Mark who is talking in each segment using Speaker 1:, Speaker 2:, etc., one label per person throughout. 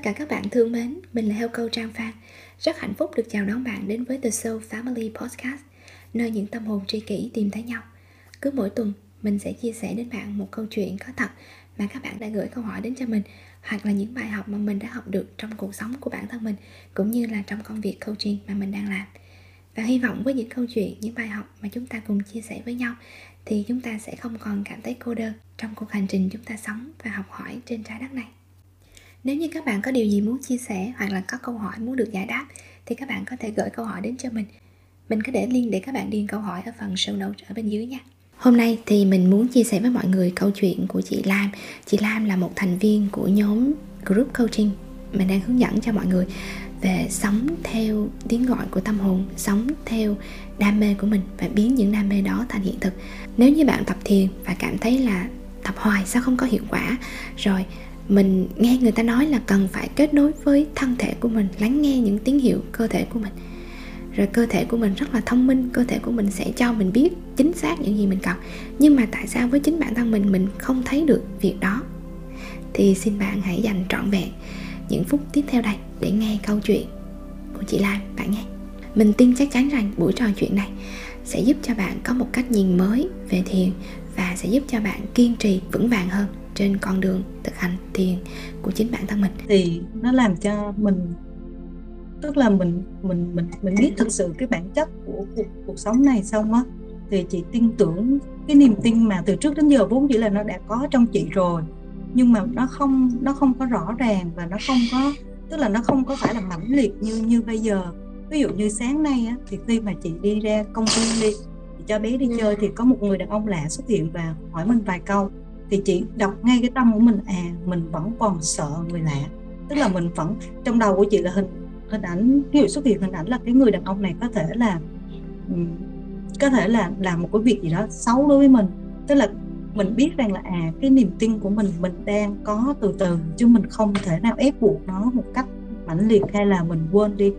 Speaker 1: tất cả các bạn thương mến, mình là Heo Câu Trang Phan. Rất hạnh phúc được chào đón bạn đến với The Soul Family Podcast, nơi những tâm hồn tri kỷ tìm thấy nhau. Cứ mỗi tuần, mình sẽ chia sẻ đến bạn một câu chuyện có thật mà các bạn đã gửi câu hỏi đến cho mình hoặc là những bài học mà mình đã học được trong cuộc sống của bản thân mình cũng như là trong công việc coaching mà mình đang làm. Và hy vọng với những câu chuyện, những bài học mà chúng ta cùng chia sẻ với nhau thì chúng ta sẽ không còn cảm thấy cô đơn trong cuộc hành trình chúng ta sống và học hỏi trên trái đất này. Nếu như các bạn có điều gì muốn chia sẻ hoặc là có câu hỏi muốn được giải đáp thì các bạn có thể gửi câu hỏi đến cho mình. Mình có để link để các bạn điền câu hỏi ở phần show notes ở bên dưới nha. Hôm nay thì mình muốn chia sẻ với mọi người câu chuyện của chị Lam. Chị Lam là một thành viên của nhóm group coaching mình đang hướng dẫn cho mọi người về sống theo tiếng gọi của tâm hồn, sống theo đam mê của mình và biến những đam mê đó thành hiện thực. Nếu như bạn tập thiền và cảm thấy là tập hoài sao không có hiệu quả rồi mình nghe người ta nói là cần phải kết nối với thân thể của mình, lắng nghe những tín hiệu cơ thể của mình. Rồi cơ thể của mình rất là thông minh, cơ thể của mình sẽ cho mình biết chính xác những gì mình cần. Nhưng mà tại sao với chính bản thân mình mình không thấy được việc đó? Thì xin bạn hãy dành trọn vẹn những phút tiếp theo đây để nghe câu chuyện của chị Lan, bạn nghe mình tin chắc chắn rằng buổi trò chuyện này sẽ giúp cho bạn có một cách nhìn mới về thiền và sẽ giúp cho bạn kiên trì vững vàng hơn trên con đường thực hành thiền của chính bản thân mình.
Speaker 2: Thì nó làm cho mình tức là mình mình mình mình biết thực sự cái bản chất của cuộc cuộc sống này xong á thì chị tin tưởng cái niềm tin mà từ trước đến giờ vốn chỉ là nó đã có trong chị rồi. Nhưng mà nó không nó không có rõ ràng và nó không có tức là nó không có phải là mãnh liệt như như bây giờ. Ví dụ như sáng nay á, thì khi mà chị đi ra công viên đi chị cho bé đi ừ. chơi thì có một người đàn ông lạ xuất hiện và hỏi mình vài câu thì chị đọc ngay cái tâm của mình à mình vẫn còn sợ người lạ. Tức là mình vẫn trong đầu của chị là hình hình ảnh ví dụ xuất hiện hình ảnh là cái người đàn ông này có thể là có thể là làm một cái việc gì đó xấu đối với mình. Tức là mình biết rằng là à cái niềm tin của mình mình đang có từ từ chứ mình không thể nào ép buộc nó một cách mãnh liệt hay là mình quên đi.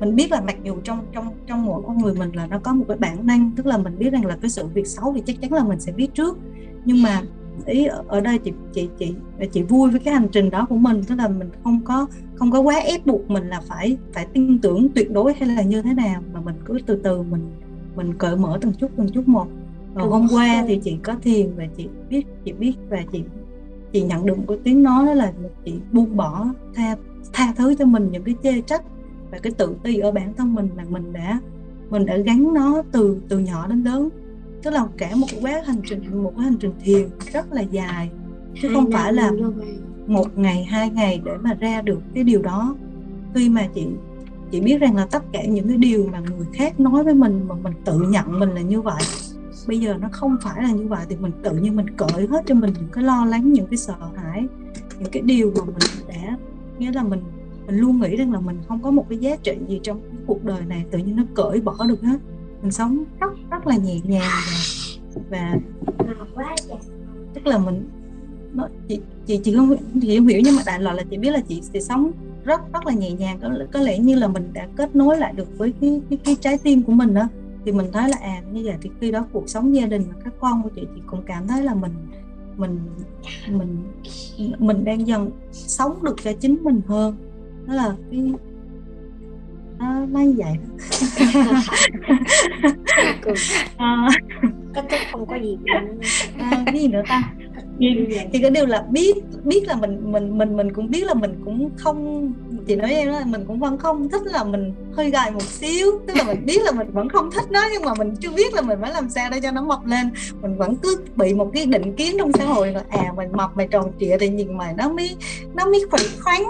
Speaker 2: Mình biết là mặc dù trong trong trong mỗi con người mình là nó có một cái bản năng tức là mình biết rằng là cái sự việc xấu thì chắc chắn là mình sẽ biết trước. Nhưng mà ý ở đây chị chị chị chị vui với cái hành trình đó của mình tức là mình không có không có quá ép buộc mình là phải phải tin tưởng tuyệt đối hay là như thế nào mà mình cứ từ từ mình mình cởi mở từng chút từng chút một. Và hôm qua thì chị có thiền và chị biết chị biết và chị chị nhận được một cái tiếng nói đó là chị buông bỏ tha tha thứ cho mình những cái chê trách và cái tự ti ở bản thân mình là mình đã mình đã gắn nó từ từ nhỏ đến lớn tức là cả một quá hành trình một cái hành trình thiền rất là dài. Chứ không phải là một ngày hai ngày để mà ra được cái điều đó. Khi mà chị chị biết rằng là tất cả những cái điều mà người khác nói với mình mà mình tự nhận mình là như vậy bây giờ nó không phải là như vậy thì mình tự nhiên mình cởi hết cho mình những cái lo lắng những cái sợ hãi những cái điều mà mình đã nghĩa là mình mình luôn nghĩ rằng là mình không có một cái giá trị gì trong cuộc đời này tự nhiên nó cởi bỏ được hết mình sống rất rất là nhẹ nhàng và và tức là mình nó, chị chị chị không chị không hiểu nhưng mà đại loại là chị biết là chị sẽ sống rất rất là nhẹ nhàng. Có, có lẽ như là mình đã kết nối lại được với cái cái, cái trái tim của mình đó thì mình thấy là à như vậy thì khi đó cuộc sống gia đình và các con của chị chị cũng cảm thấy là mình mình mình mình đang dần sống được cho chính mình hơn. Đó là cái nó nó vậy.
Speaker 3: À, kết thúc không có gì
Speaker 2: à, cái gì nữa ta? Thì cái điều là biết biết là mình mình mình mình cũng biết là mình cũng không chị nói em là mình cũng vẫn không thích là mình hơi gầy một xíu. Tức là mình biết là mình vẫn không thích nó nhưng mà mình chưa biết là mình phải làm sao để cho nó mập lên. Mình vẫn cứ bị một cái định kiến trong xã hội là à mình mập mày tròn trịa thì nhìn mày nó mới nó mới khỏe khoắn.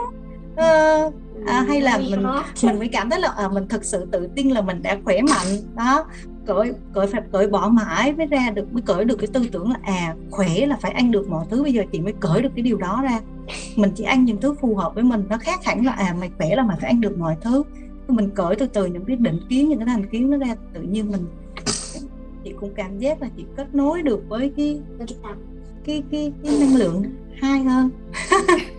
Speaker 2: Uh, à, hay là mình mình mới cảm thấy là à, mình thực sự tự tin là mình đã khỏe mạnh. Đó cởi cởi phải cởi bỏ mãi mới ra được mới cởi được cái tư tưởng là à khỏe là phải ăn được mọi thứ bây giờ chị mới cởi được cái điều đó ra. Mình chỉ ăn những thứ phù hợp với mình nó khác hẳn là à mày khỏe là mày phải ăn được mọi thứ. Mình cởi từ từ những cái định kiến những cái thành kiến nó ra tự nhiên mình chị cũng cảm giác là chị kết nối được với cái cái cái, cái năng lượng hai hơn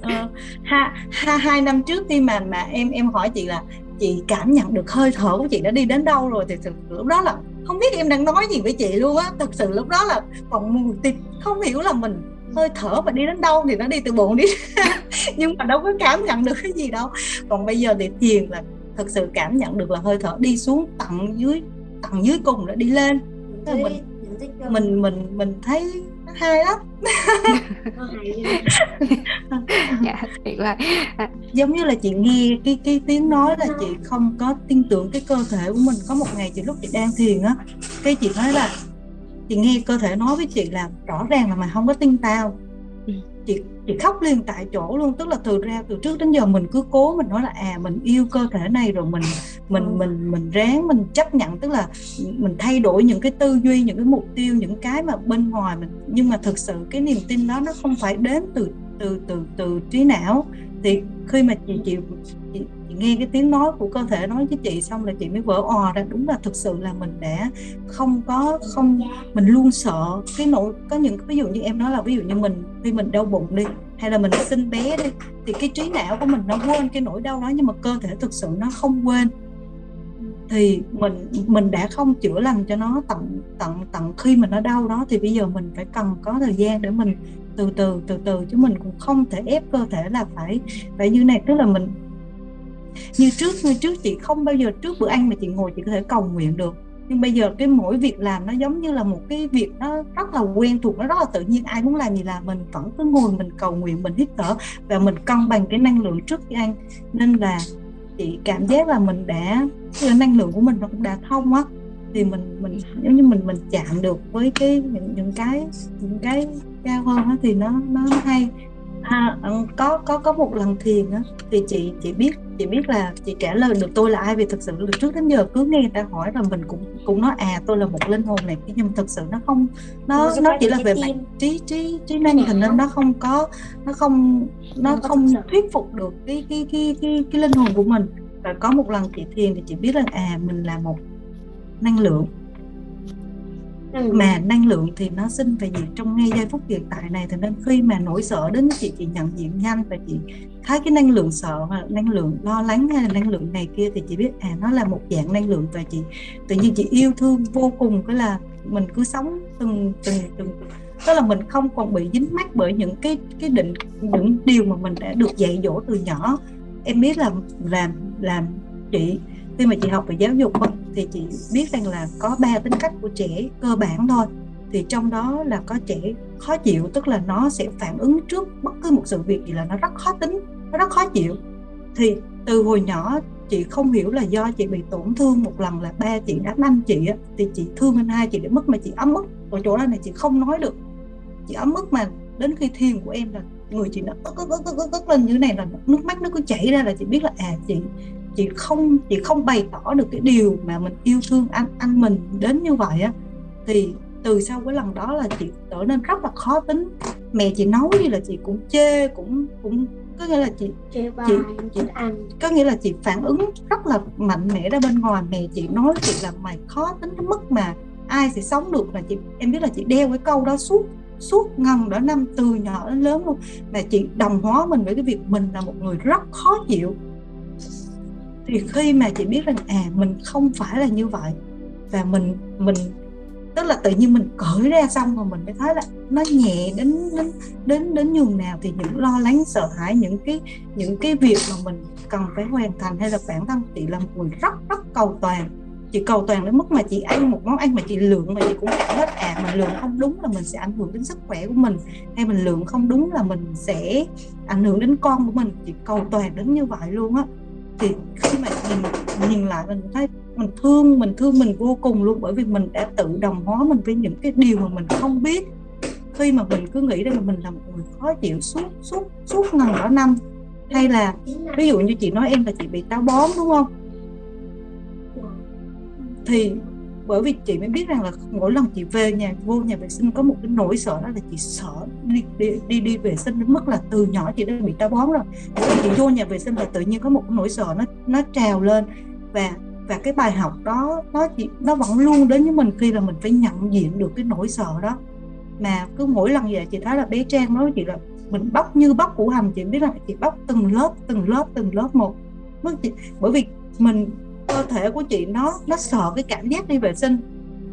Speaker 2: ờ, ha, ha, hai năm trước khi mà mà em em hỏi chị là chị cảm nhận được hơi thở của chị đã đi đến đâu rồi? Thì lúc đó là không biết em đang nói gì với chị luôn á. Thực sự lúc đó là còn thì không hiểu là mình hơi thở mà đi đến đâu thì nó đi từ bụng đi. Nhưng mà đâu có cảm nhận được cái gì đâu. Còn bây giờ thì thiền là thật sự cảm nhận được là hơi thở đi xuống tận dưới tận dưới cùng nó đi lên. Mình mình mình mình thấy hay lắm.
Speaker 1: Dạ tuyệt vời. À,
Speaker 2: giống như là chị nghe cái cái tiếng nói là chị không có tin tưởng cái cơ thể của mình. Có một ngày chị lúc chị đang thiền á cái chị nói là chị nghe cơ thể nói với chị là rõ ràng là mày không có tin tao. Ừ. chị chị khóc liền tại chỗ luôn. Tức là từ ra từ trước đến giờ mình cứ cố mình nói là à mình yêu cơ thể này rồi mình mình ừ. mình mình ráng mình chấp nhận. Tức là mình thay đổi những cái tư duy những cái mục tiêu những cái mà bên ngoài mình nhưng mà thực sự cái niềm tin đó nó không phải đến từ từ từ từ trí não. Thì khi mà chị chị, chị chị nghe cái tiếng nói của cơ thể nói với chị xong là chị mới vỡ ò ra. Đúng là thực sự là mình đã không có, không, mình luôn sợ cái nỗi, có những, ví dụ như em nói là ví dụ như mình, khi mình đau bụng đi, hay là mình sinh bé đi, thì cái trí não của mình nó quên cái nỗi đau đó, nhưng mà cơ thể thực sự nó không quên. Thì mình mình đã không chữa lành cho nó tận tận tận khi mình nó đau đó, thì bây giờ mình phải cần có thời gian để mình từ từ từ từ, chứ mình cũng không thể ép cơ thể là phải phải như này. Tức là mình như trước như trước chị không bao giờ trước bữa ăn mà chị ngồi chị có thể cầu nguyện được. Nhưng bây giờ cái mỗi việc làm nó giống như là một cái việc nó rất là quen thuộc, nó rất là tự nhiên, ai muốn làm gì làm, mình vẫn cứ ngồi mình cầu nguyện, mình hít thở và mình cân bằng cái năng lượng trước khi ăn. Nên là chị cảm giác là mình đã cái năng lượng của mình nó cũng đã thông á, thì mình mình giống như mình mình chạm được với cái những những cái những cái cao hơn á thì nó nó hay à, có có có một lần thiền á thì chị chị biết chị biết là chị trả lời được tôi là ai vì thực sự từ trước đến giờ cứ nghe người ta hỏi là mình cũng cũng nói à tôi là một linh hồn này nhưng thực sự nó không nó nó chỉ là về mặt trí trí trí năng thành nên nó không có nó không nó không thuyết phục được cái cái cái cái, cái linh hồn của mình. Và có một lần chị thiền thì chị biết là à mình là một năng lượng ừ. mà năng lượng thì nó sinh về diệt trong ngay giây phút hiện tại này thì nên khi mà nỗi sợ đến chị chị nhận diện nhanh và chị thấy cái năng lượng sợ và năng lượng lo lắng hay là năng lượng này kia thì chị biết à nó là một dạng năng lượng và chị tự nhiên chị yêu thương vô cùng, cái là mình cứ sống từng từng từng, tức là mình không còn bị dính mắc bởi những cái cái định, những điều mà mình đã được dạy dỗ từ nhỏ em biết là làm làm chị khi mà chị học về giáo dục thì chị biết rằng là có ba tính cách của trẻ cơ bản thôi. Thì trong đó là có trẻ khó chịu tức là nó sẽ phản ứng trước bất cứ một sự việc gì là nó rất khó tính nó rất khó chịu. Thì từ hồi nhỏ chị không hiểu là do chị bị tổn thương một lần là ba chị đánh anh chị á, thì chị thương anh hai chị đến mức mà chị ấm ức. Ở chỗ đó này chị không nói được. Chị ấm ức mà đến khi thiền của em là người chị nó ức ức ức ức ức lên như này là nước mắt nó cứ chảy ra là chị biết là à chị chị không chị không bày tỏ được cái điều mà mình yêu thương anh anh mình đến như vậy á. Thì từ sau cái lần đó là chị trở nên rất là khó tính. Mẹ chị nấu gì là chị cũng chê cũng cũng có nghĩa là chị
Speaker 3: chị, chị, chị ăn.
Speaker 2: có nghĩa là chị phản ứng rất là mạnh mẽ ra bên ngoài. Mẹ chị nói chị là mày khó tính đến mức mà ai sẽ sống được là chị em biết là chị đeo cái câu đó suốt suốt ngần đó năm từ nhỏ đến lớn luôn. Mà chị đồng hóa mình với cái việc mình là một người rất khó chịu thì khi mà chị biết rằng à mình không phải là như vậy, và mình mình, tức là tự nhiên mình cởi ra xong rồi mình mới thấy là nó nhẹ đến đến đến đến nhường nào thì những lo lắng, sợ hãi, những cái những cái việc mà mình cần phải hoàn thành hay là bản thân chị là một người rất rất cầu toàn. Chị cầu toàn đến mức mà chị ăn một món ăn mà chị lượng mà chị cũng cảm hết à mà lượng không đúng là mình sẽ ảnh hưởng đến sức khỏe của mình, hay mình lượng không đúng là mình sẽ ảnh hưởng đến con của mình. Chị cầu toàn đến như vậy luôn á thì khi mà nhìn nhìn lại mình thấy mình thương mình thương mình vô cùng luôn. Bởi vì mình đã tự đồng hóa mình với những cái điều mà mình không biết. Khi mà mình cứ nghĩ rằng là mình là một người khó chịu suốt suốt suốt ngần đó năm. Hay là, ví dụ như chị nói em là chị bị táo bón, đúng không? Thì bởi vì chị mới biết rằng là mỗi lần chị về nhà vô nhà vệ sinh có một cái nỗi sợ đó là chị sợ đi đi đi, đi vệ sinh đến mức là từ nhỏ chị đã bị táo bón rồi. Chị vô nhà vệ sinh là tự nhiên có một cái nỗi sợ nó nó trào lên. Và và cái bài học đó nó chỉ nó vẫn luôn đến với mình khi là mình phải nhận diện được cái nỗi sợ đó. Mà cứ mỗi lần vậy chị thấy là bé trang nói với chị là mình bóc như bóc củ hành chị biết là chị bóc từng lớp từng lớp từng lớp một. Bởi vì mình cơ thể của chị nó nó sợ cái cảm giác đi vệ sinh.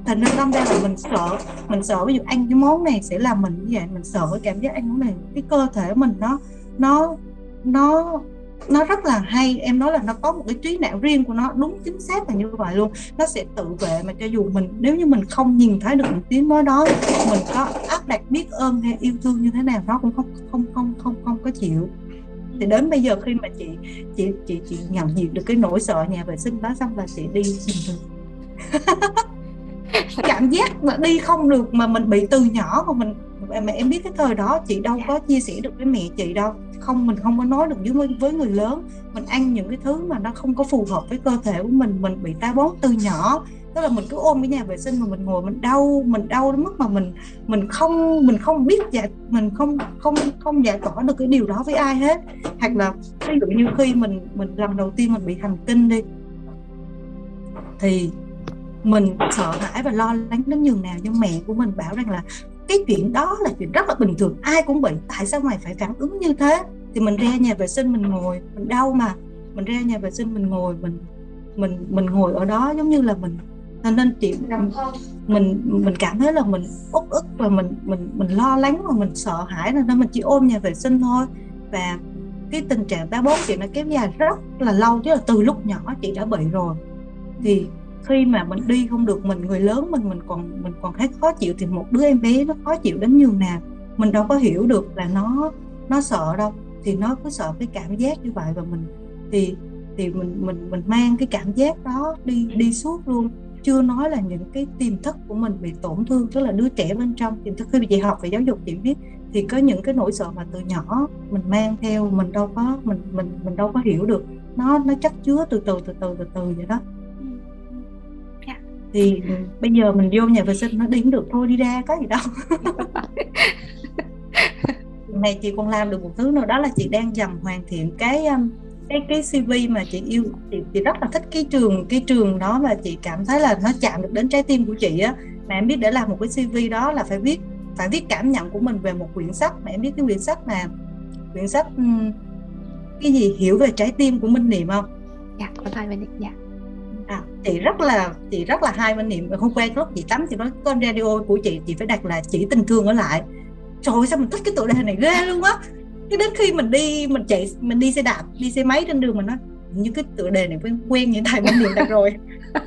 Speaker 2: Thành ra đâm ra là mình sợ mình sợ ví dụ ăn cái món này sẽ làm mình như vậy, mình sợ cái cảm giác ăn món này. Cái cơ thể mình nó nó nó nó rất là hay. Em nói là nó có một cái trí não riêng của nó, đúng chính xác là như vậy luôn. Nó sẽ tự vệ mà cho dù mình, nếu như mình không nhìn thấy được những tiếng nói đó, mình có áp đặt biết ơn hay yêu thương như thế nào, nó cũng không không không không không có chịu thì đến bây giờ khi mà chị chị chị chị nhận diện được cái nỗi sợ nhà vệ sinh đó xong là chị đi. Bình thường cảm giác mà đi không được mà mình bị từ nhỏ mà mình mà em biết cái thời đó chị đâu có chia sẻ được với mẹ chị đâu. Không mình không có nói được với với người lớn. Mình ăn những cái thứ mà nó không có phù hợp với cơ thể của mình mình bị táo bón từ nhỏ tức là mình cứ ôm cái nhà vệ sinh mà mình ngồi mình đau mình đau đến mức mà mình mình không mình không biết giải, mình không không không giải tỏa được cái điều đó với ai hết. Hoặc là ví dụ như khi mình mình lần đầu tiên mình bị hành kinh đi, thì mình sợ hãi và lo lắng đến nhường nào nhưng mẹ của mình, bảo rằng là cái chuyện đó là chuyện rất là bình thường, ai cũng bị, tại sao mày phải phản ứng như thế? Thì mình ra nhà vệ sinh mình ngồi, mình đau mà, mình ra nhà vệ sinh mình ngồi, mình mình mình ngồi ở đó giống như là mình nên chị mình mình cảm thấy là mình uất ức và mình mình mình lo lắng và mình sợ hãi nên mình chỉ ôm nhà vệ sinh thôi. Và cái tình trạng táo bón chị nó kéo dài rất là lâu chứ là từ lúc nhỏ chị đã bị rồi. Thì khi mà mình đi không được mình người lớn mình mình còn mình còn thấy khó chịu thì một đứa em bé nó khó chịu đến nhường nào. Mình đâu có hiểu được là nó nó sợ đâu thì nó cứ sợ cái cảm giác như vậy và mình thì thì mình mình mình mang cái cảm giác đó đi đi suốt luôn chưa nói là những cái tiềm thức của mình bị tổn thương tức là đứa trẻ bên trong tiềm thức khi chị học về giáo dục chị biết thì có những cái nỗi sợ mà từ nhỏ mình mang theo mình đâu có mình mình mình đâu có hiểu được. Nó nó chắc chứa từ từ từ từ từ từ vậy đó. Thì bây giờ mình vô nhà vệ sinh nó đi cũng được thôi đi ra có gì đâu. Này chị còn làm được một thứ nữa đó là chị đang dần hoàn thiện cái um, cái cái CV mà chị yêu chị, chị rất là thích cái trường cái trường đó và chị cảm thấy là nó chạm được đến trái tim của chị á. Mà em biết để làm một cái CV đó là phải viết phải viết cảm nhận của mình về một quyển sách. Mà em biết cái quyển sách mà quyển sách cái gì hiểu về trái tim của Minh Niệm không?
Speaker 1: Dạ, có thay Minh Niệm, dạ.
Speaker 2: À, chị rất là chị rất là hai bên niệm. Hôm qua lúc chị tắm chị nói con radio của chị chị phải đặt là chỉ tình thương ở lại. Trời ơi, sao mình thích cái tựa đề này ghê luôn á cái đến khi mình đi mình chạy mình đi xe đạp đi xe máy trên đường mình nói như cái tựa đề này quen quen như thầy bên niệm đặt rồi.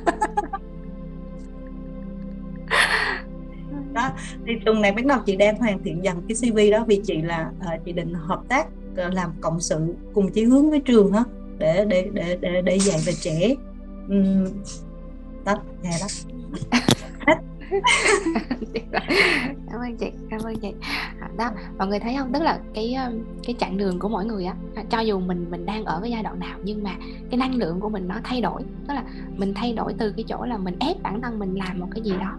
Speaker 2: Đó thì tuần này bắt đầu chị đang hoàn thiện dần cái CV đó vì chị là uh, chị định hợp tác uh, làm cộng sự cùng chí hướng với trường đó để để để để để dạy về trẻ. Um, đó nghe đó
Speaker 1: cảm ơn chị, cảm ơn chị. À, đó, mọi người thấy không? Tức là cái ờ, cái chặng đường của mỗi người á à, cho dù mình mình đang ở cái giai đoạn nào, nhưng mà cái năng lượng của mình nó thay đổi. Tức là mình thay đổi từ cái chỗ là mình ép bản thân mình làm một cái gì đó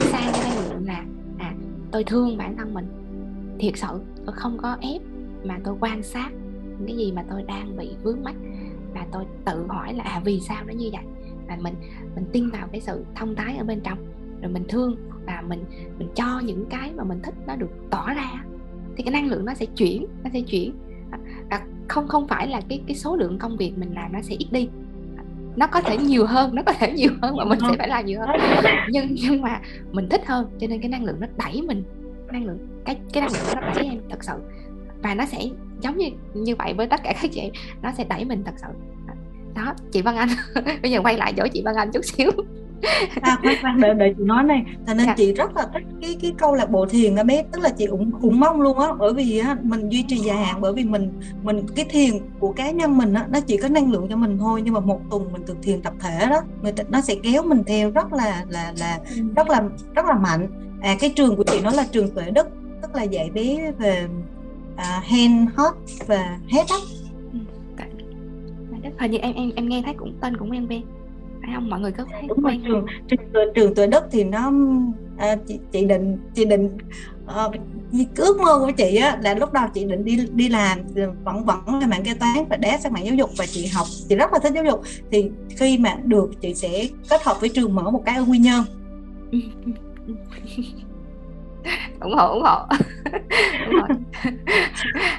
Speaker 1: sang cái năng lượng là à tôi thương bản thân mình. Thiệt sự, tôi không có ép mà tôi quan sát cái gì mà tôi đang bị vướng mắc. Và tôi tự hỏi là à vì sao nó như vậy? Và mình mình tin vào cái sự thông thái ở bên trong rồi mình thương và mình mình cho những cái mà mình thích nó được tỏ ra. Thì cái năng lượng nó sẽ chuyển, nó sẽ chuyển. Và không không phải là cái cái số lượng công việc mình làm nó sẽ ít đi. Nó có thể nhiều hơn, nó có thể nhiều hơn mà mình sẽ phải làm nhiều hơn. Nhưng nhưng mà mình thích hơn, cho nên cái năng lượng nó đẩy mình. Năng lượng, cái cái năng lượng nó đẩy em thật sự. Và nó sẽ giống như như vậy với tất cả các chị nó sẽ đẩy mình thật sự. Đó, chị Văn Anh. Bây giờ quay lại chỗ chị Văn Anh chút xíu
Speaker 2: à khoan khoan. Đợi đợi chị nói này. Cho nên dạ. chị rất là thích cái cái câu lạc bộ thiền đó bé tức là chị cũng cũng mong luôn á bởi vì á, mình duy trì dài hạn bởi vì mình mình cái thiền của cá nhân mình á nó chỉ có năng lượng cho mình thôi nhưng mà một tuần mình thực thiền tập thể đó người ta nó sẽ kéo mình theo rất là là là ừ. rất là rất là mạnh. À cái trường của chị nó là trường tuệ đức tức là dạy bé về à, hand hot và head up.
Speaker 1: Hình như em em em nghe thấy cũng tên cũng quen quen phải không? Mọi người có thấy
Speaker 2: đúng quen trường, trường trường tuổi đất thì nó à, chị, chị định chị định uh, ước mơ của chị á là lúc đầu chị định đi đi làm vẫn vẫn là mạng kế toán và đá sang mạng giáo dục và chị học. Chị rất là thích giáo dục. Thì khi mà được chị sẽ kết hợp với trường mở một cái ở quy nhơn.
Speaker 1: Ủng hộ ủng hộ. Ủng hộ.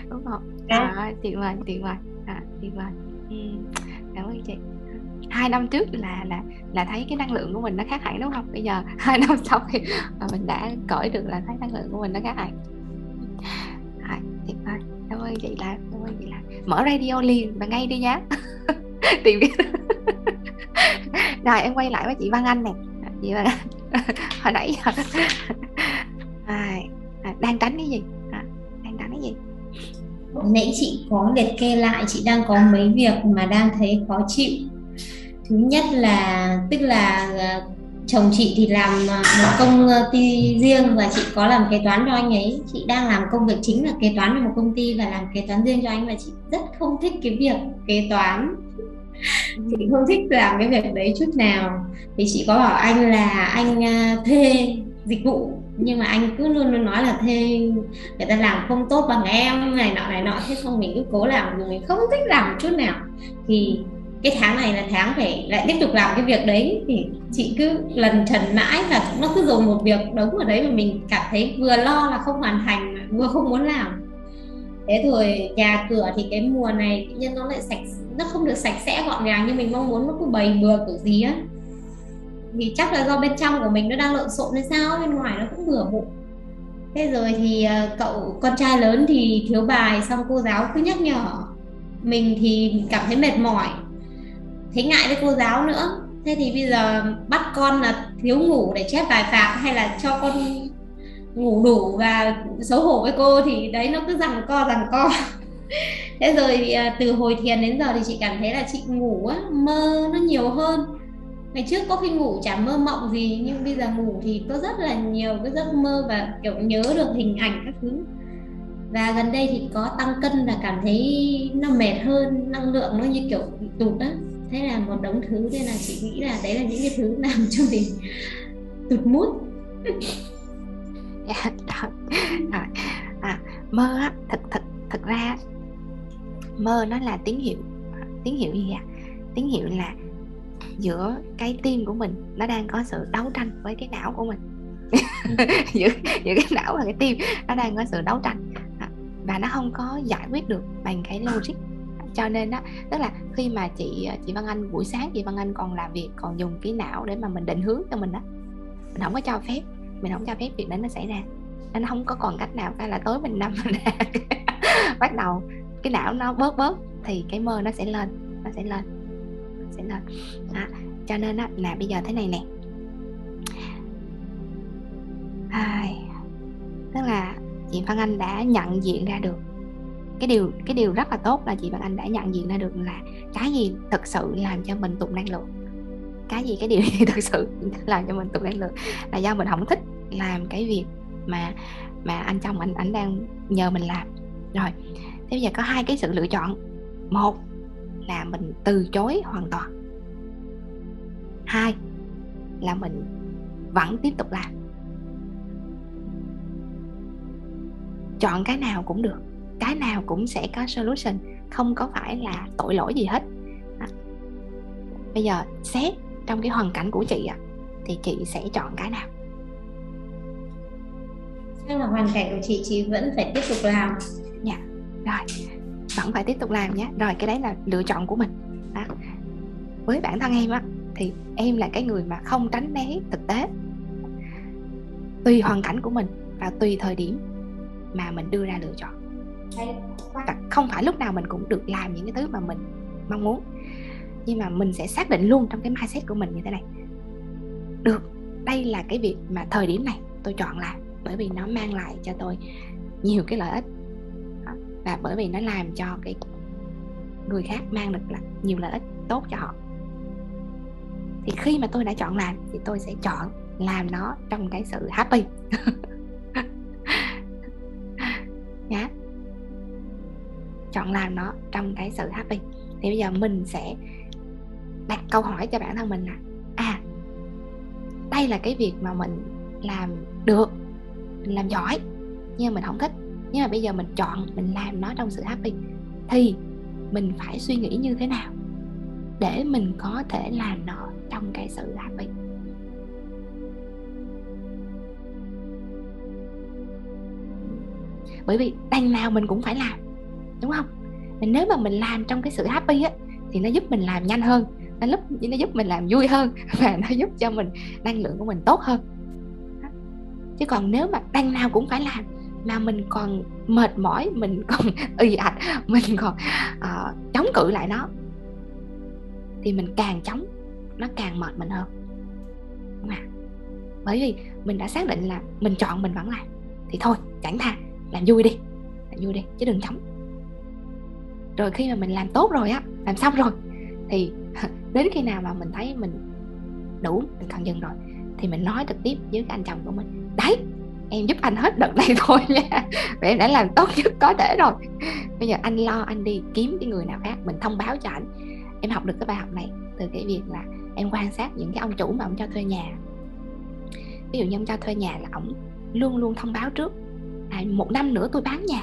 Speaker 1: Ủng hộ. À, tuyệt vời tuyệt vời. À, tuyệt vời. Ừ. cảm ơn chị hai năm trước là là là thấy cái năng lượng của mình nó khác hẳn đúng không? Bây giờ hai năm sau thì mình đã cởi được là thấy năng lượng của mình nó khác hẳn. À, tuyệt vời. Cảm ơn chị là cảm ơn chị là mở radio liền và ngay đi nhé tìm biết. Rồi em quay lại với chị Văn Anh nè. Chị Văn Anh. Hồi nãy giờ. À, à, đang tránh cái gì? À, đang tránh cái gì?
Speaker 3: Nãy chị có liệt kê lại chị đang có mấy việc mà đang thấy khó chịu thứ nhất là, tức là ờ, chồng chị thì làm ờ, một công ờ, ty riêng và chị có làm kế toán cho anh ấy. Chị đang làm công việc chính là kế toán cho một công ty và làm kế toán riêng cho anh và chị rất không thích cái việc kế toán. Chị không thích làm cái việc đấy chút nào. Thì chị có bảo anh là anh thuê dịch vụ, nhưng mà anh cứ luôn luôn nói là thuê, người ta làm không tốt bằng em này nọ này nọ, thế xong mình cứ cố làm, nhưng mình không thích làm chút nào. Thì cái tháng này là tháng phải lại tiếp tục làm cái việc đấy thì chị cứ lần trần mãi và nó cứ dồn một việc đống ở đấy mà mình cảm thấy vừa lo là không hoàn thành vừa không muốn làm. Thế rồi nhà cửa thì cái mùa này tự nhiên nó lại sạch, nó không được sạch sẽ gọn gàng như mình mong muốn, nó cứ bầy bừa kiểu gì á. Thì chắc là do bên trong của mình nó đang lộn xộn hay sao bên ngoài nó cũng bừa bộn thế rồi thì ờ, cậu con trai lớn thì thiếu bài, xong cô giáo cứ nhắc nhở. Mình thì cảm thấy mệt mỏi thấy ngại với cô giáo nữa. Thế thì bây giờ bắt con là thiếu ngủ để chép bài phạt hay là cho con ngủ đủ và xấu hổ với cô thì đấy nó cứ rằng co rằng co. Thế rồi à, từ hồi thiền đến giờ thì chị cảm thấy là chị ngủ á, mơ nó nhiều hơn. Ngày trước có khi ngủ chả mơ mộng gì, nhưng bây giờ ngủ thì có rất là nhiều cái giấc mơ và, kiểu, nhớ được hình ảnh các thứ. Và gần đây thì có tăng cân là cảm thấy nó mệt hơn, năng lượng nó như kiểu bị tụt á thế là một đống thứ nên là chị nghĩ là đấy là những cái thứ làm cho mình tụt mút
Speaker 1: dạ à, mơ á thật thật thật ra mơ nó là tín hiệu. Tín hiệu gì ạ? À? tín hiệu là giữa cái tim của mình nó đang có sự đấu tranh với cái não của mình. Giữa giữa cái não và cái tim nó đang có sự đấu tranh. Và nó không có giải quyết được bằng cái logic cho nên á tức là khi mà chị à, chị Văn Anh buổi sáng chị Văn Anh còn làm việc còn dùng cái não để mà mình định hướng cho mình á mình không có cho phép mình không cho phép việc đó nó xảy ra nên không có còn cách nào cả là tối mình nằm mình bắt đầu cái não nó bớt bớt thì cái mơ nó sẽ lên nó sẽ lên nó sẽ lên đó. cho nên á là bây giờ thế này nè Ai, tức là chị Văn Anh đã nhận diện ra được cái điều cái điều rất là tốt là chị và Anh đã nhận diện ra được là cái gì thực sự làm cho mình tụt năng lượng. Cái gì, cái điều gì thực sự làm cho mình tụt năng lượng là do mình không thích làm cái việc mà mà anh chồng anh anh đang nhờ mình làm. Rồi, thế bây giờ có hai cái sự lựa chọn. Một là mình từ chối hoàn toàn. Hai là mình vẫn tiếp tục làm. Chọn cái nào cũng được cái nào cũng sẽ có solution không có phải là tội lỗi gì hết. À. bây giờ xét trong cái hoàn cảnh của chị ạ thì chị sẽ chọn cái nào?
Speaker 3: Chắc là hoàn cảnh của chị chị vẫn phải tiếp tục làm.
Speaker 1: Dạ rồi. Vẫn phải tiếp tục làm nhé. Rồi cái đấy là lựa chọn của mình. Đó. với bản thân em á thì em là cái người mà không tránh né thực tế. Tùy hoàn cảnh của mình và tùy thời điểm mà mình đưa ra lựa chọn và không phải lúc nào mình cũng được làm những cái thứ mà mình mong muốn. Nhưng mà mình sẽ xác định luôn trong cái mindset của mình như thế này. Được, đây là cái việc mà thời điểm này tôi chọn làm bởi vì nó mang lại cho tôi nhiều cái lợi ích. Và bởi vì nó làm cho cái người khác mang được là nhiều lợi ích tốt cho họ. Thì khi mà tôi đã chọn làm thì tôi sẽ chọn làm nó trong cái sự happy. Nhá dạ chọn làm nó trong cái sự happy. Thì bây giờ mình sẽ đặt câu hỏi cho bản thân mình là à đây là cái việc mà mình làm được, mình làm giỏi, nhưng mà mình không thích. Nhưng mà bây giờ mình chọn, mình làm nó trong sự happy, thì mình phải suy nghĩ như thế nào để mình có thể làm nó trong cái sự happy? Bởi vì đằng nào mình cũng phải làm đúng không? Mình nếu mà mình làm trong cái sự happy á thì nó giúp mình làm nhanh hơn nó giúp nó giúp mình làm vui hơn và nó giúp cho mình năng lượng của mình tốt hơn. Chứ còn nếu mà đằng nào cũng phải làm mà mình còn mệt mỏi mình còn ì ạch mình còn uh, chống cự lại nó thì mình càng chống nó càng mệt mình hơn. Đúng không? bởi vì mình đã xác định là mình chọn mình vẫn làm thì thôi chẳng tha làm vui đi làm vui đi chứ đừng chống rồi khi mà mình làm tốt rồi á làm xong rồi thì đến khi nào mà mình thấy mình đủ mình cần dừng rồi thì mình nói trực tiếp với cái anh chồng của mình đấy em giúp anh hết đợt này thôi nha và em đã làm tốt nhất có thể rồi. Bây giờ anh lo anh đi kiếm cái người nào khác mình thông báo cho anh em học được cái bài học này từ cái việc là em quan sát những cái ông chủ mà ông cho thuê nhà. Ví dụ như ông cho thuê nhà là ông luôn luôn thông báo trước à, một năm nữa tôi bán nhà.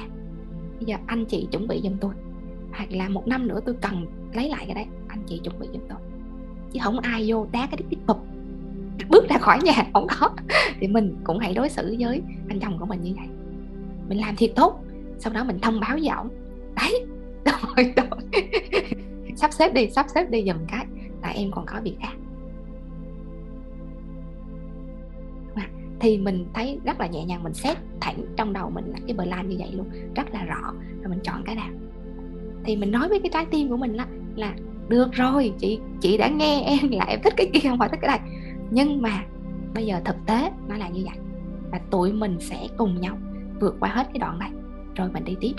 Speaker 1: Bây giờ anh chị chuẩn bị giùm tôi hoặc là một năm nữa tôi cần lấy lại cái đấy, anh chị chuẩn bị giùm tôi. Chứ không ai vô đá cái đít tiếp tục. Bước ra khỏi nhà không có. Thì mình cũng hãy đối xử với anh chồng của mình như vậy. Mình làm thiệt tốt, sau đó mình thông báo với ổng. Đấy rồi rồi. Sắp xếp đi, sắp xếp đi dùm cái tại em còn có việc khác. Thì mình thấy rất là nhẹ nhàng, mình xét thẳng trong đầu mình là cái plan như vậy luôn, rất là rõ. Rồi mình chọn cái nào? Thì mình nói với cái trái tim của mình là là được rồi, chị chị đã nghe em là em thích cái kia không phải thích cái này. Nhưng mà bây giờ thực tế nó là như vậy và tụi mình sẽ cùng nhau vượt qua hết cái đoạn này, rồi mình đi tiếp.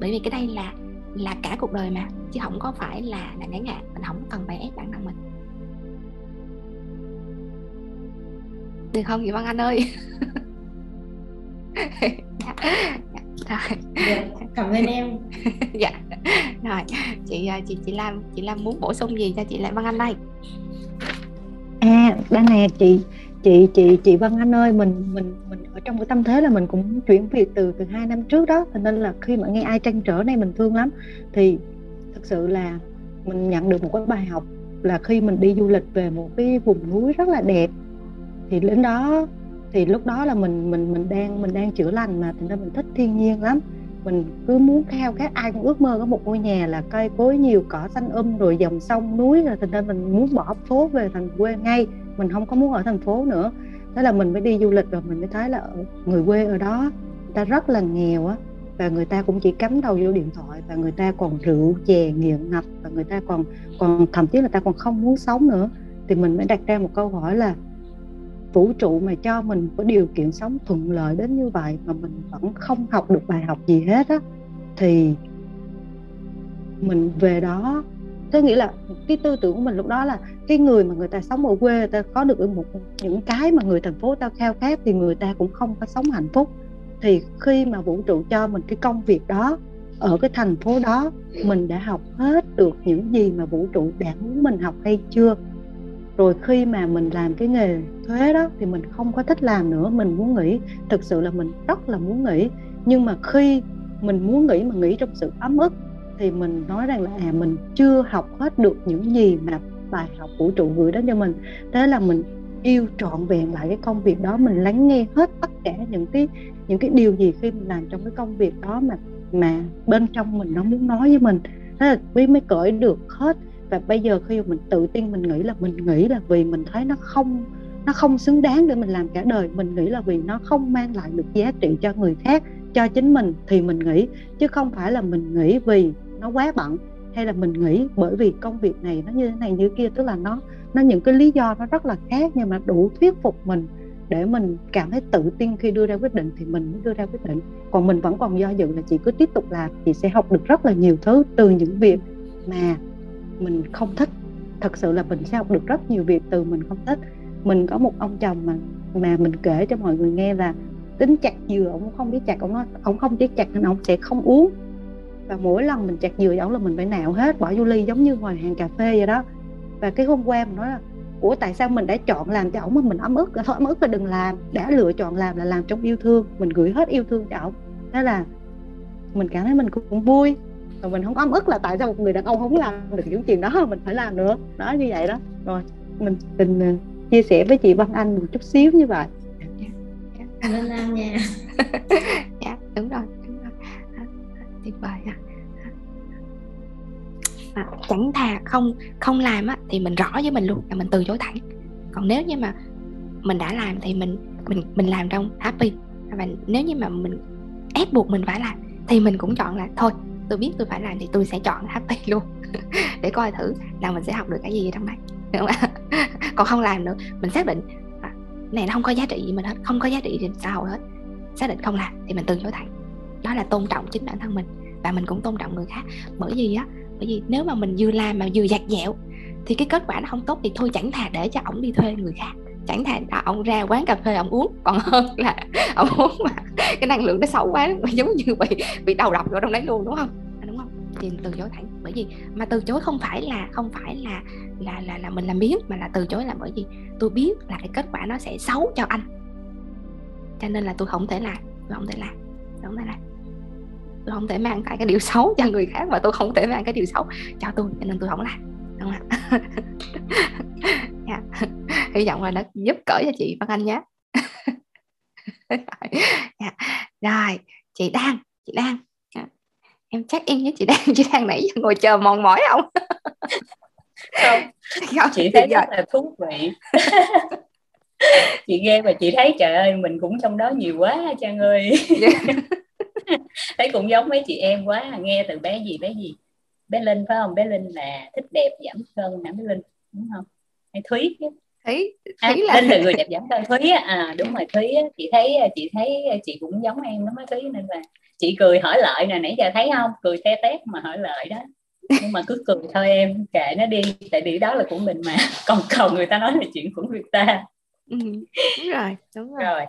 Speaker 1: Bởi vì cái đây là là cả cuộc đời mà, chứ không có phải là là ngắn hạn, mình không cần phải ép bản thân mình. Được không chị Văn Anh ơi?
Speaker 3: Dạ. dạ rồi. Được. cảm ơn em.
Speaker 1: Dạ. Rồi chị à, chị chị Lam chị Lam muốn bổ sung gì cho chị lại Văn Anh đây?
Speaker 2: À đây nè chị chị chị chị Văn Anh ơi mình mình mình ở trong cái tâm thế là mình cũng chuyển việc từ từ hai năm trước đó cho nên là khi mà nghe ai tranh trở này mình thương lắm. Thì thực sự là mình nhận được một cái bài học là khi mình đi du lịch về một cái vùng núi rất là đẹp thì đến đó thì lúc đó là mình mình mình đang mình đang chữa lành mà, thành ra mình thích thiên nhiên lắm. Mình cứ muốn khao khát ai cũng ước mơ có một ngôi nhà là cây cối, nhiều cỏ xanh um rồi dòng sông, núi, rồi thành ra mình muốn bỏ phố về thành quê ngay. Mình không có muốn ở thành phố nữa. Thế là mình mới đi du lịch rồi mình mới thấy là người quê ở đó, người ta rất là nghèo á. Và người ta cũng chỉ cắm đầu vô điện thoại và người ta còn rượu, chè, nghiện ngập và người ta còn còn thậm chí là ta còn không muốn sống nữa. Thì mình mới đặt ra một câu hỏi là vũ trụ mà cho mình có điều kiện sống thuận lợi đến như vậy mà mình vẫn không học được bài học gì hết á, thì mình về đó thế nghĩa là cái tư tưởng của mình lúc đó là cái người mà người ta sống ở quê, người ta có được một những cái mà người thành phố ta khao khát thì người ta cũng không có sống hạnh phúc. Thì khi mà vũ trụ cho mình cái công việc đó, ở cái thành phố đó, mình đã học hết được những gì mà vũ trụ đã muốn mình học hay chưa? Rồi khi mà mình làm cái nghề thuế đó thì mình không có thích làm nữa, mình muốn nghỉ. Thực sự là mình rất là muốn nghỉ. Nhưng mà khi mình muốn nghỉ mà nghỉ trong sự ấm ức thì mình nói rằng là à mình chưa học hết được những gì mà bài học vũ trụ gửi đến cho mình. Thế là mình yêu trọn vẹn lại cái công việc đó, mình lắng nghe hết tất cả những cái những cái điều gì khi mình làm trong cái công việc đó mà mà bên trong mình nó muốn nói với mình. Thế là mới mới cởi được hết và bây giờ khi mình tự tin, mình nghĩ là mình nghĩ là vì mình thấy nó không nó không xứng đáng để mình làm cả đời. Mình nghĩ là vì nó không mang lại được giá trị cho người khác, cho chính mình thì mình nghĩ, chứ không phải là mình nghĩ vì nó quá bận hay là mình nghĩ bởi vì công việc này nó như thế này như kia. Tức là nó nó những cái lý do nó rất là khác nhưng mà đủ thuyết phục mình để mình cảm thấy tự tin khi đưa ra quyết định thì mình mới đưa ra quyết định. Còn mình vẫn còn do dự là chị cứ tiếp tục làm chị sẽ học được rất là nhiều thứ từ những việc mà mình không thích. Thật sự là mình sẽ học được rất nhiều việc từ mình không thích. Mình có một ông chồng mà mà mình kể cho mọi người nghe là tính chặt dừa, ông không biết chặt, ông nói, ông không biết chặt nên ông sẽ không uống. Và mỗi lần mình chặt dừa ổng là mình phải nạo hết, bỏ vô ly giống như ngoài hàng cà phê vậy đó. Và cái hôm qua mình nói là, ủa, tại sao mình đã chọn làm cho ổng mà mình ấm ức, thôi ấm ức là đừng làm, đã lựa chọn làm là làm trong yêu thương, mình gửi hết yêu thương cho ổng thế là mình cảm thấy mình cũng vui và mình không ấm ức là tại sao một người đàn ông không làm được những chuyện đó mình phải làm nữa. Đó như vậy đó. Rồi mình mình ờ, chia sẻ với chị Văn Anh một chút xíu như vậy.
Speaker 3: Cảm ơn Lam nha.
Speaker 1: Dạ đúng rồi đúng rồi. À, tuyệt vời à. à, chẳng thà không không làm á thì mình rõ với mình luôn là mình từ chối thẳng. Còn nếu như mà mình đã làm thì mình mình mình làm trong happy. Và nếu như mà mình ép buộc mình phải làm thì mình cũng chọn là thôi tôi biết tôi phải làm thì tôi sẽ chọn happy luôn. Để coi thử là mình sẽ học được cái gì trong này. Đúng không? còn không làm nữa mình xác định à, này nó không có giá trị gì mình hết không có giá trị gì xã hội hết. Xác định không làm thì mình từ chối thẳng. Đó là tôn trọng chính bản thân mình và mình cũng tôn trọng người khác. Bởi vì á bởi vì nếu mà mình vừa làm mà vừa giặt dẹo thì cái kết quả nó không tốt thì thôi chẳng thà để cho ổng đi thuê người khác chẳng thà à, ông ra quán cà phê ông uống. Còn hơn là ông uống mà cái năng lượng nó xấu quá giống như bị bị đầu độc vào trong đấy luôn đúng không? À, đúng không? Thì từ chối thẳng. Bởi vì mà từ chối không phải là không phải là là là là mình làm biếng mà là từ chối là bởi vì tôi biết là cái kết quả nó sẽ xấu cho anh. Cho nên là tôi không thể làm tôi không thể làm tôi không thể làm. Tôi không thể mang lại cái điều xấu cho người khác và tôi không thể mang cái điều xấu cho tôi cho nên tôi không làm đúng không ạ? yeah. hy vọng là nó giúp cỡ cho chị Văn Anh nhé. Yeah. rồi chị Đan chị Đan. Em chắc in với chị Đan chị Đan nãy giờ ngồi chờ mòn mỏi không?
Speaker 4: Không. Chị thấy rất là thú vị. Chị nghe và chị thấy trời ơi mình cũng trong đó nhiều quá Trang ơi. Yeah. thấy cũng giống mấy chị em quá nghe từ bé gì bé gì? Bé linh phải không? Bé linh là thích đẹp giảm cân nè bé linh? Đúng không hay thúy
Speaker 1: thúy
Speaker 4: à, thúy là... linh là người đẹp giảm cân thúy à đúng rồi thúy á. chị thấy chị thấy chị cũng giống em lắm á thúy nên là chị cười hỏi lợi nè nãy giờ thấy không? Cười te tét mà hỏi lợi đó. Nhưng mà cứ cười thôi em kệ nó đi. Tại vì đó là của mình mà. Còn còn người ta nói là chuyện của người ta.
Speaker 1: Ừ, đúng rồi đúng rồi,
Speaker 4: rồi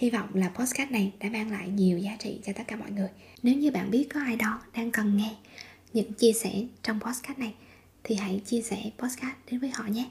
Speaker 1: Hy vọng là podcast này đã mang lại nhiều giá trị cho tất cả mọi người. Nếu như bạn biết có ai đó đang cần nghe những chia sẻ trong podcast này, thì hãy chia sẻ podcast đến với họ nhé.